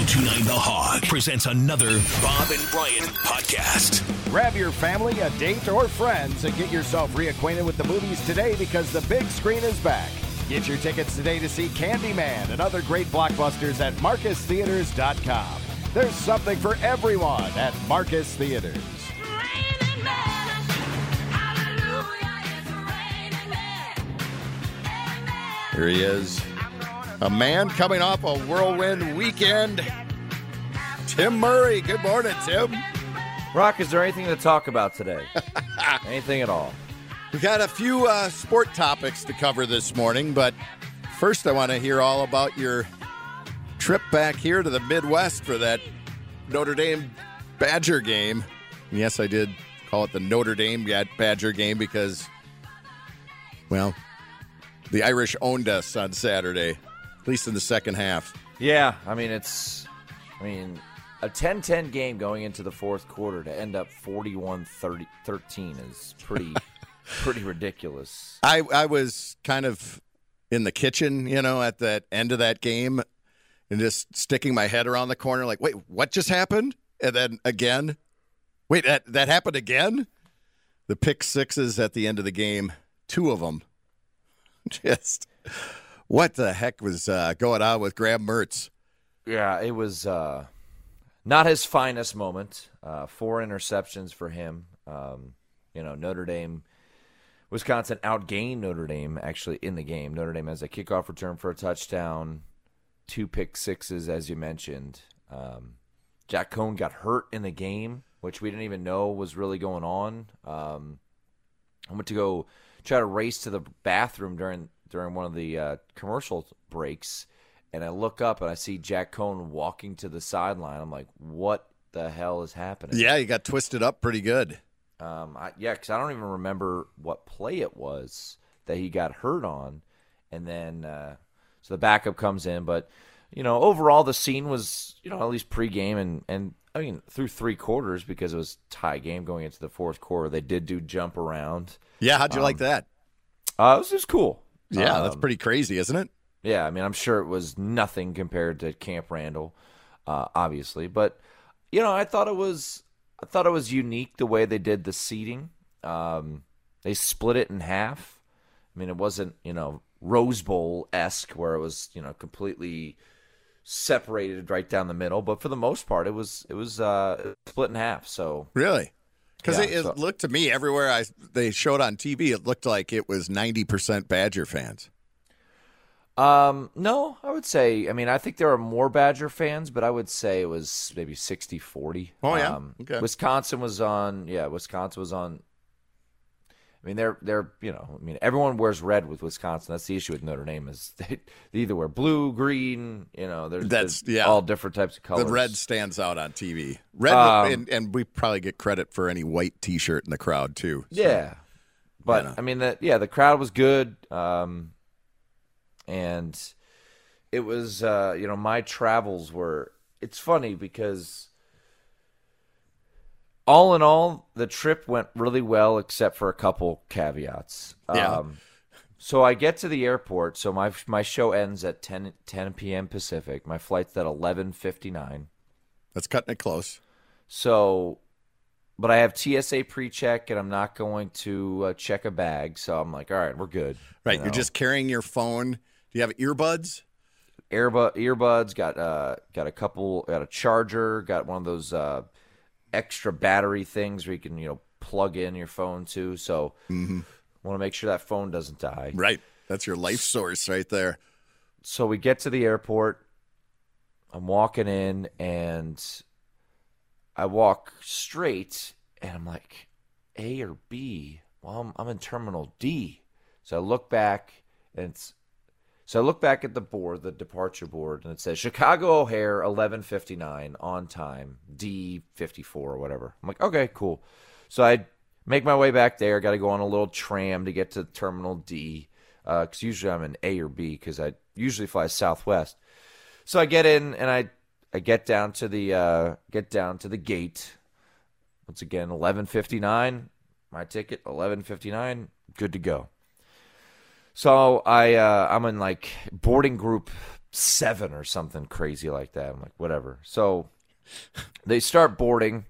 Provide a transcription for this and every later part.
1029 The Hog presents another Bob and Brian podcast. Grab your family, a date, or friends and get yourself reacquainted with the movies today because the big screen is back. Get your tickets today to see Candyman and other great blockbusters at MarcusTheaters.com. There's something for everyone at Marcus Theaters. Here he is. A man coming off a whirlwind weekend. Tim Murray. Good morning, Tim. Rock, is there anything to talk about today? anything at all? We got a few uh, sport topics to cover this morning, but first I want to hear all about your trip back here to the Midwest for that Notre Dame Badger game. And yes, I did call it the Notre Dame Badger game because, well, the Irish owned us on Saturday, at least in the second half. Yeah, I mean it's, I mean a 10-10 game going into the fourth quarter to end up 41-13 is pretty pretty ridiculous. I I was kind of in the kitchen, you know, at that end of that game and just sticking my head around the corner like, "Wait, what just happened?" And then again, "Wait, that that happened again?" The pick sixes at the end of the game, two of them just what the heck was uh, going on with Graham Mertz? Yeah, it was uh, not his finest moment. Uh, four interceptions for him. Um, you know, Notre Dame, Wisconsin outgained Notre Dame actually in the game. Notre Dame has a kickoff return for a touchdown, two pick sixes, as you mentioned. Um, Jack Coan got hurt in the game, which we didn't even know was really going on. Um, I went to go try to race to the bathroom during during one of the uh, commercial breaks, and I look up and I see Jack Coan walking to the sideline. I'm like, what the hell is happening? Yeah, he got twisted up pretty good. Um, I, yeah, because I don't even remember what play it was that he got hurt on, and then uh, so the backup comes in, but you know, overall the scene was you know at least pregame and and I mean through three quarters because it was tie game going into the fourth quarter. They did do jump around. Yeah, how'd you um, like that? Uh, it was just cool. Yeah, um, that's pretty crazy, isn't it? Yeah, I mean, I'm sure it was nothing compared to Camp Randall, uh, obviously, but you know, I thought it was, I thought it was unique the way they did the seating. Um, they split it in half. I mean, it wasn't you know Rose Bowl esque where it was you know completely separated right down the middle, but for the most part, it was it was uh, split in half. So really, because yeah, it, so. looked to me everywhere I they showed on TV, it looked like it was ninety percent Badger fans. Um, no, I would say. I mean, I think there are more Badger fans, but I would say it was maybe 60-40. Oh yeah. Um, okay. Wisconsin was on. Yeah, Wisconsin was on I mean, they're they're you know, I mean, everyone wears red with Wisconsin. That's the issue with Notre Dame is they, they either wear blue, green. You know, there's that's there's yeah, all different types of colors. The red stands out on TV. Red, um, and, and, we probably get credit for any white T-shirt in the crowd too. So, yeah, but you know. I mean, that yeah, the crowd was good, um, and it was uh, you know my travels were. It's funny because all in all, the trip went really well, except for a couple caveats. Yeah. Um, so I get to the airport. So my my show ends at 10, 10 p.m. Pacific. My flight's at eleven fifty nine. That's cutting it close. So, but I have TSA pre-check, and I'm not going to uh, check a bag. So I'm like, all right, we're good. Right, you are just carrying your phone. Do you have earbuds? Earbud earbuds. Got uh, got a couple. Got a charger. Got one of those. Uh, extra battery things where you can you know plug in your phone too. So mm-hmm. want to make sure that phone doesn't die. Right, that's your life source right there. So we get to the airport. I'm walking in and I walk straight and I'm like, A or B? Well, I'm, I'm in terminal D. So I look back and it's so I look back at the board, the departure board, and it says Chicago O'Hare, eleven fifty nine on time, D fifty four or whatever. I'm like, okay, cool. So I make my way back there. Got to go on a little tram to get to Terminal D, because uh, usually I'm in A or B because I usually fly Southwest. So I get in and I I get down to the uh, get down to the gate. Once again, eleven fifty nine. My ticket, eleven fifty nine. Good to go. So I uh, I'm in like boarding group seven or something crazy like that. I'm like, whatever. So they start boarding,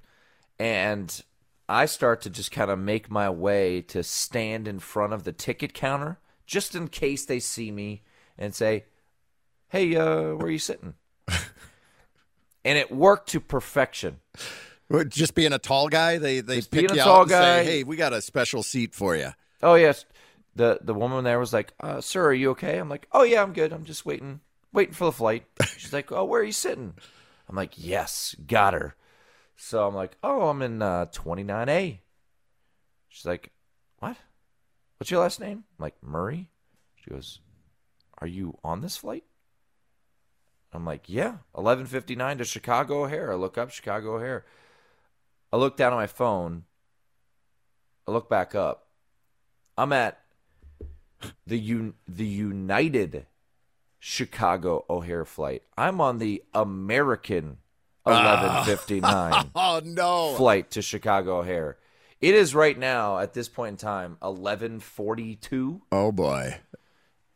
and I start to just kind of make my way to stand in front of the ticket counter just in case they see me and say, "Hey, uh, where are you sitting?" and it worked to perfection. Just being a tall guy, they they Just pick being a you tall out and guy. say, "Hey, we got a special seat for you." Oh yes, the the woman there was like, uh, "Sir, are you okay?" I'm like, "Oh yeah, I'm good. I'm just waiting, waiting for the flight." She's like, "Oh, where are you sitting?" I'm like, "Yes, got her." So I'm like, "Oh, I'm in uh, 29A." She's like, "What? What's your last name?" I'm like, "Murray." She goes, "Are you on this flight?" I'm like, "Yeah, 11:59 to Chicago O'Hare." I look up Chicago O'Hare. I look down at my phone. I look back up. I'm at the Un- the United Chicago O'Hare flight. I'm on the American 1159 Oh no! flight to Chicago O'Hare. It is right now at this point in time 1142 Oh boy!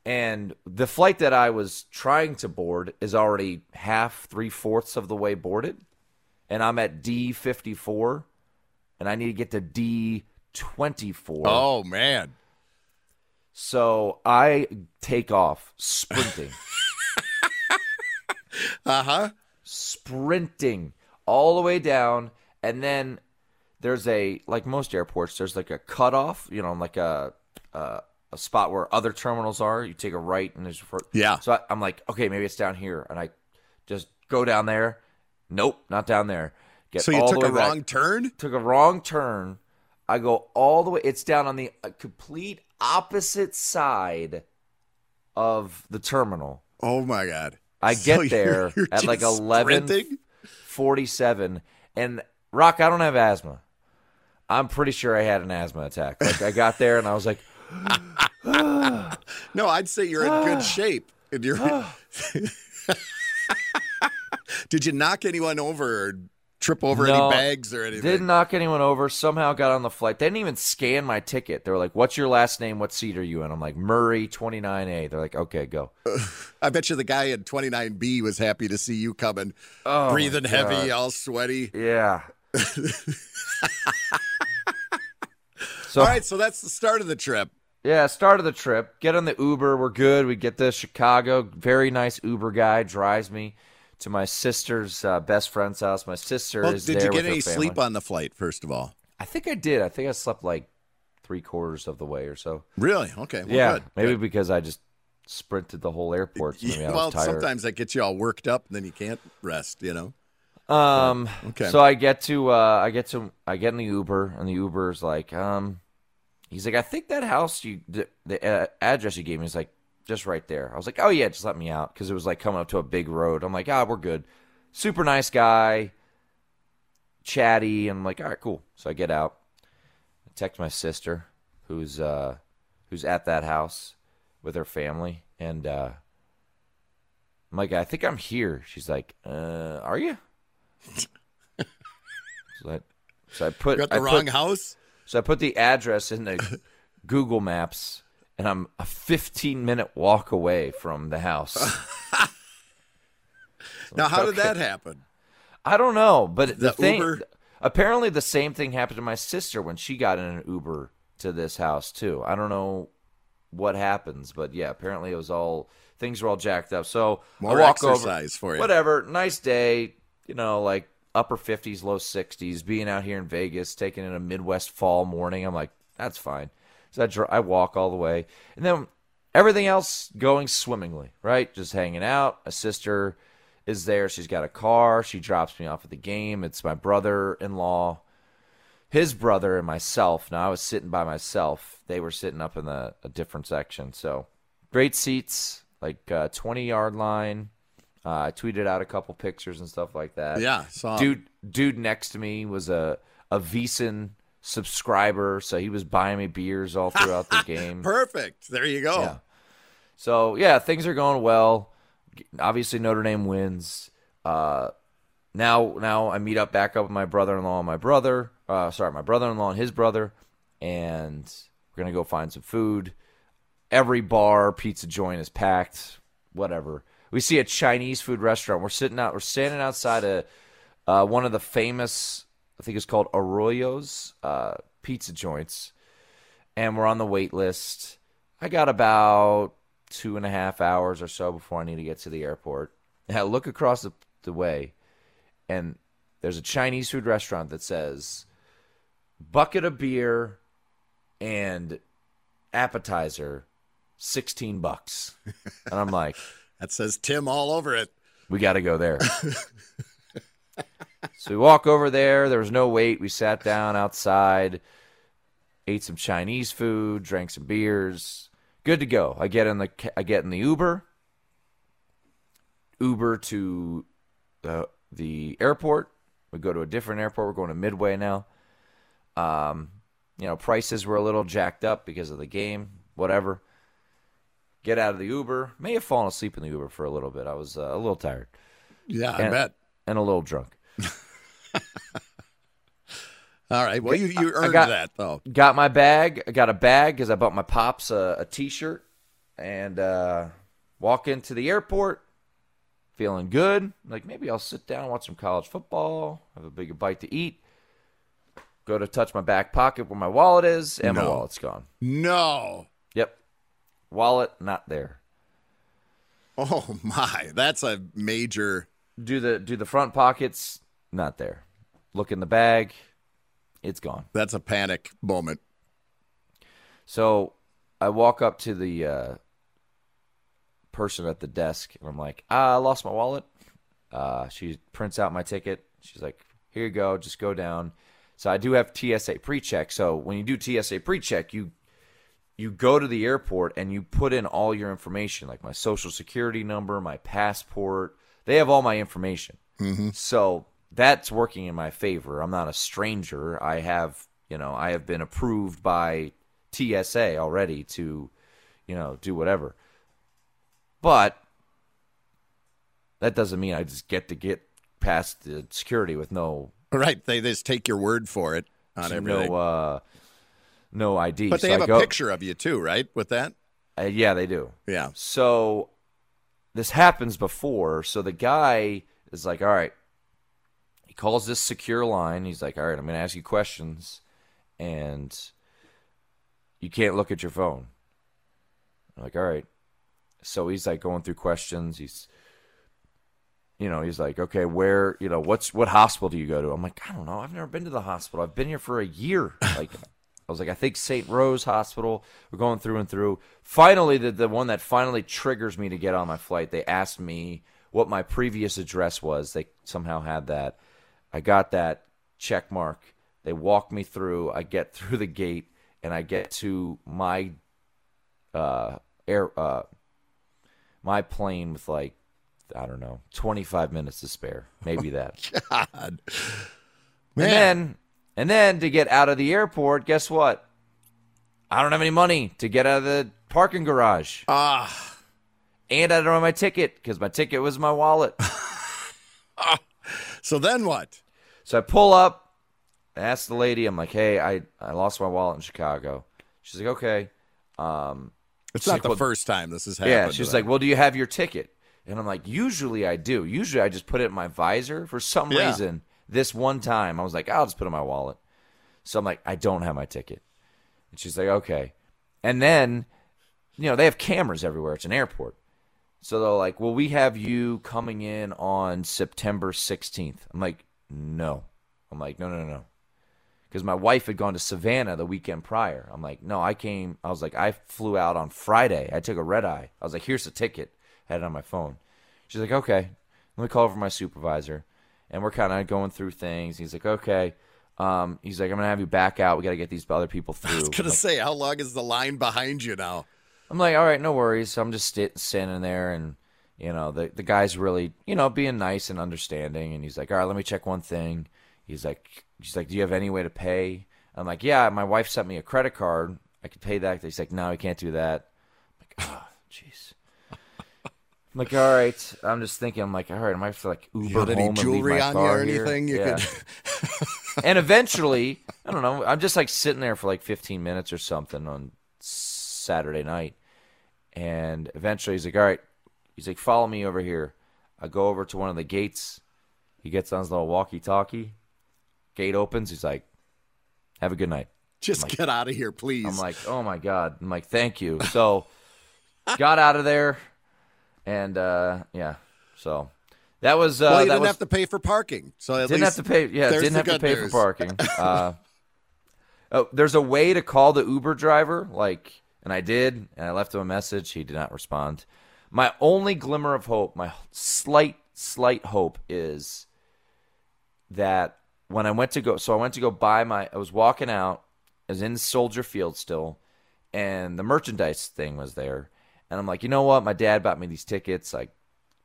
and the flight that I was trying to board is already half, three fourths of the way boarded, and I'm at D fifty four, and I need to get to D twenty four. Oh man! So I take off sprinting, Uh huh. sprinting all the way down, and then there's a like most airports, there's like a cutoff, you know, like a a, a spot where other terminals are. You take a right, and there's for, Yeah. So I, I'm like, okay, maybe it's down here, and I just go down there. Nope, not down there. Get So you took a back. wrong turn. took a wrong turn. I go all the way. It's down on the uh, complete opposite side of the terminal. Oh my god! I So get there you're- you're at like eleven forty-seven, and Rock, I don't have asthma. I'm pretty sure I had an asthma attack. Like I got there and I was like, No, I'd say you're in good shape. And you're. Did you knock anyone over or trip over No, any bags or anything? didn't knock anyone over. Somehow got on the flight. They didn't even scan my ticket. They were like, "What's your last name? What seat are you in?" I'm like, "Murray, 29A." They're like, "Okay, go." I bet you the guy in 29B was happy to see you coming, Oh, breathing heavy, all sweaty. Yeah. so All right, so that's the start of the trip. yeah, start of the trip. Get on the Uber. We're good. We get to Chicago. Very nice Uber guy drives me to my sister's uh, best friend's house. My sister Well, is did you get any sleep on the flight? First of all, I think I did. I think I slept like three quarters of the way or so. really? Okay, well, yeah, good. maybe Good. because I just sprinted the whole airport. So was well, sometimes that gets you all worked up, and then you can't rest. You know. Um. Okay. So I get to uh I get to I get in the Uber and the Uber is like um, he's like I think that house you the, the uh, address you gave me is like just right there. I was like oh yeah just let me out because it was like coming up to a big road. I'm like ah we're good. Super nice guy, chatty. And I'm like all right cool. So I get out. I text my sister who's uh who's at that house with her family and uh. I'm like, I think I'm here. She's like, uh, are you? So I, so I put You're at the I wrong put, house. so I put the address in the Google Maps, and I'm a 15 minute walk away from the house. Now, how did that happen? I don't know, but the, The thing Uber? apparently the same thing happened to my sister when she got in an Uber to this house too. I don't know what happens, but yeah, apparently it was all things were all jacked up. So More I walk over, exercise for you. Whatever, nice day, you know, like upper 50s, low 60s, being out here in Vegas, taking in a Midwest fall morning. I'm like, that's fine. So I, dr- I walk all the way, and then everything else going swimmingly, right? Just hanging out. A sister is there. She's got a car. She drops me off at the game. It's my brother-in-law, his brother, and myself. Now I was sitting by myself. They were sitting up in the a different section. So great seats, like uh, 20 yard line. Uh, I tweeted out a couple pictures and stuff like that. Yeah, dude. Dude next to me was a a VSiN subscriber, so he was buying me beers all throughout the game. Perfect. There you go. Yeah. So yeah, things are going well. Obviously, Notre Dame wins. Uh, now, now I meet up back up with my brother-in-law and my brother. Uh, sorry, my brother-in-law and his brother, and we're gonna go find some food. Every bar, pizza joint is packed. Whatever. we see a Chinese food restaurant. We're sitting out. We're standing outside a uh, one of the famous, I think it's called Arroyo's uh, pizza joints, and we're on the wait list. I got about two and a half hours or so before I need to get to the airport. And I look across the, the way, and there's a Chinese food restaurant that says bucket of beer and appetizer, sixteen bucks, and I'm like. That says Tim all over it. We got to go there. so we walk over there. There was no wait. We sat down outside, ate some Chinese food, drank some beers. Good to go. I get in the I get in the Uber. Uber to the the airport. We go to a different airport. We're going to Midway now. Um, you know, prices were a little jacked up because of the game. Whatever get out of the Uber. May have fallen asleep in the Uber for a little bit. I was uh, a little tired. Yeah, and, I bet. And a little drunk. All right. Well, you, you earned got, that, though. Got my bag. I got a bag because I bought my pops a a T-shirt. And uh, walk into the airport feeling good. Like, maybe I'll sit down, watch some college football, have a bigger bite to eat. Go to touch my back pocket where my wallet is, and No. my wallet's gone. No. Yep. Wallet not there. Oh my, that's a major. do the do the front pockets not there look in the bag it's gone. That's a panic moment. so i walk up to the uh, person at the desk and i'm like ah, i lost my wallet. Uh, she prints out my ticket. She's like here you go. Just go down. So i do have tsa pre-check. So when you do tsa pre-check you you go to the airport and you put in all your information like my social security number my passport. They have all my information. So that's working in my favor i'm not a stranger i have you know i have been approved by tsa already to you know do whatever but that doesn't mean i just get to get past the security with no Right. They just take your word for it on everything. no uh no id but they So have I a go- picture of you, too, right? With that? uh, yeah they do Yeah. So this happens before. So the guy is like, all right. He calls this secure line. He's like, all right, I'm going to ask you questions, and you can't look at your phone. I'm like, all right. So he's like going through questions. He's, you know, he's like, okay, where, you know, what's what hospital do you go to? I'm like, I don't know. I've never been to the hospital. I've been here for a year. Like, I was like, I think St. Rose Hospital. We're going through and through. Finally, the the one that finally triggers me to get on my flight, they asked me what my previous address was. They somehow had that. I got that check mark. They walk me through. I get through the gate and I get to my uh, air uh, my plane with like I don't know, 25 minutes to spare, maybe that. God. And Man. then, and then to get out of the airport, guess what? I don't have any money to get out of the parking garage, Ah. and I don't have my ticket because my ticket was my wallet. So then what? So I pull up, I ask the lady, I'm like, "Hey, I I lost my wallet in Chicago." She's like, "Okay." Um, It's not like, the well- first time this has happened. yeah, she's like, "Well, do you have your ticket?" And I'm like, "Usually I do. Usually I just put it in my visor. For some Yeah. reason, this one time I was like, I'll just put it in my wallet." So I'm like, "I don't have my ticket." And she's like, "Okay." And then, you know, they have cameras everywhere. It's an airport. So they're like, "Well, we have you coming in on September 16th." I'm like, "No." I'm like, "No, no, no, no." Because my wife had gone to Savannah the weekend prior. I'm like, "No, I came." I was like, "I flew out on Friday. I took a red eye." I was like, "Here's the ticket." Had it on my phone. She's like, "Okay, let me call over my supervisor." And we're kind of going through things. He's like, "Okay." Um, he's like, "I'm gonna have you back out. We got to get these other people through." I was gonna like, say, how long is the line behind you now? I'm like, all right, no worries. So I'm just st- standing there, and you know, the the guy's really, you know, being nice and understanding. And he's like, all right, let me check one thing. He's like, he's like, do you have any way to pay? I'm like, yeah, my wife sent me a credit card. I could pay that. He's like, no, I can't do that. I'm like, oh, jeez. I'm like, all right. I'm just thinking. I'm like, all right. I might have to like Uber You got any home and leave jewelry my on you or here. anything? You Yeah. could. and eventually, I don't know. I'm just like sitting there for like 15 minutes or something on Saturday night, and eventually he's like, "All right, He's like, follow me over here. I go over to one of the gates. He gets on his little walkie-talkie. Gate opens. He's like, have a good night. Just get out of here, please. I'm like, oh my god. I'm like, thank you. So got out of there, and uh, yeah. So that was. Uh, well, you didn't was, have to pay for parking, so at didn't have to pay. Yeah, didn't have to pay news. for parking. Uh, oh, there's a way to call the Uber driver, like, and I did, and I left him a message. He did not respond. My only glimmer of hope, my slight, slight hope, is that when I went to go, so I went to go buy my, I was walking out, I was in Soldier Field still, and the merchandise thing was there, and I'm like, you know what? My dad bought me these tickets, like,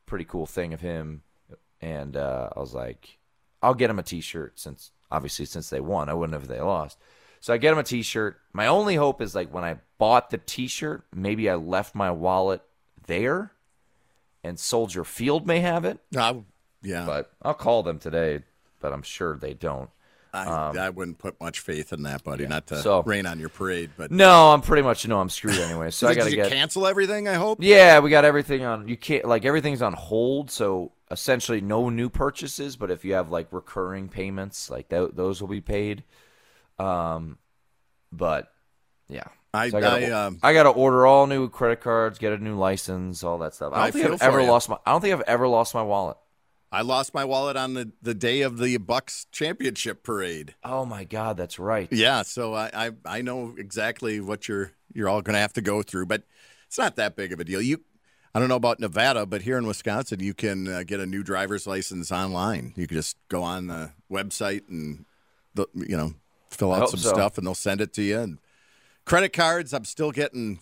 pretty cool thing of him, and uh, I was like, I'll get him a T-shirt since obviously since they won, I wouldn't have if they lost. So I get him a T-shirt. My only hope is like when I bought the T-shirt, maybe I left my wallet there, and Soldier Field may have it. I- yeah, But I'll call them today, but I'm sure they don't. I, I wouldn't put much faith in that, buddy. Not to um, So- rain on your parade, but No, I'm pretty much no, I'm screwed anyway. So I got to get. cancel everything. I hope. Yeah, we got everything on. You can't like everything's on hold, so essentially no new purchases. But if you have like recurring payments, like th- those will be paid. Um, but yeah, I- So gotta, I, um, I got to order all new credit cards, get a new license, all that stuff. I don't I think I've ever you. lost my. I don't think I've ever lost my wallet. I lost my wallet on the, the day of the Bucks championship parade. Oh my god, that's right. Yeah, so I I, I know exactly what you're you're all going to have to go through, but it's not that big of a deal. You, I don't know about Nevada, but here in Wisconsin, you can uh, get a new driver's license online. You can just go on the website and the, you know fill out some so. stuff, and they'll send it to you. And credit cards, I'm still getting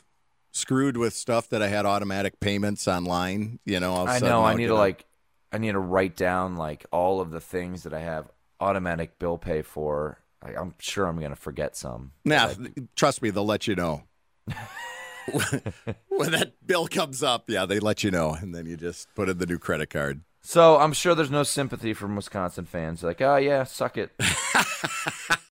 screwed with stuff that I had automatic payments online. You know, all of a I know. I need to like, I need to write down like all of the things that I have automatic bill pay for. Like, I'm sure I'm gonna forget some. Nah, trust me, they'll let you know. when that bill comes up, yeah, they let you know, and then you just put in the new credit card. So I'm sure there's no sympathy from Wisconsin fans. Like, oh yeah, suck it.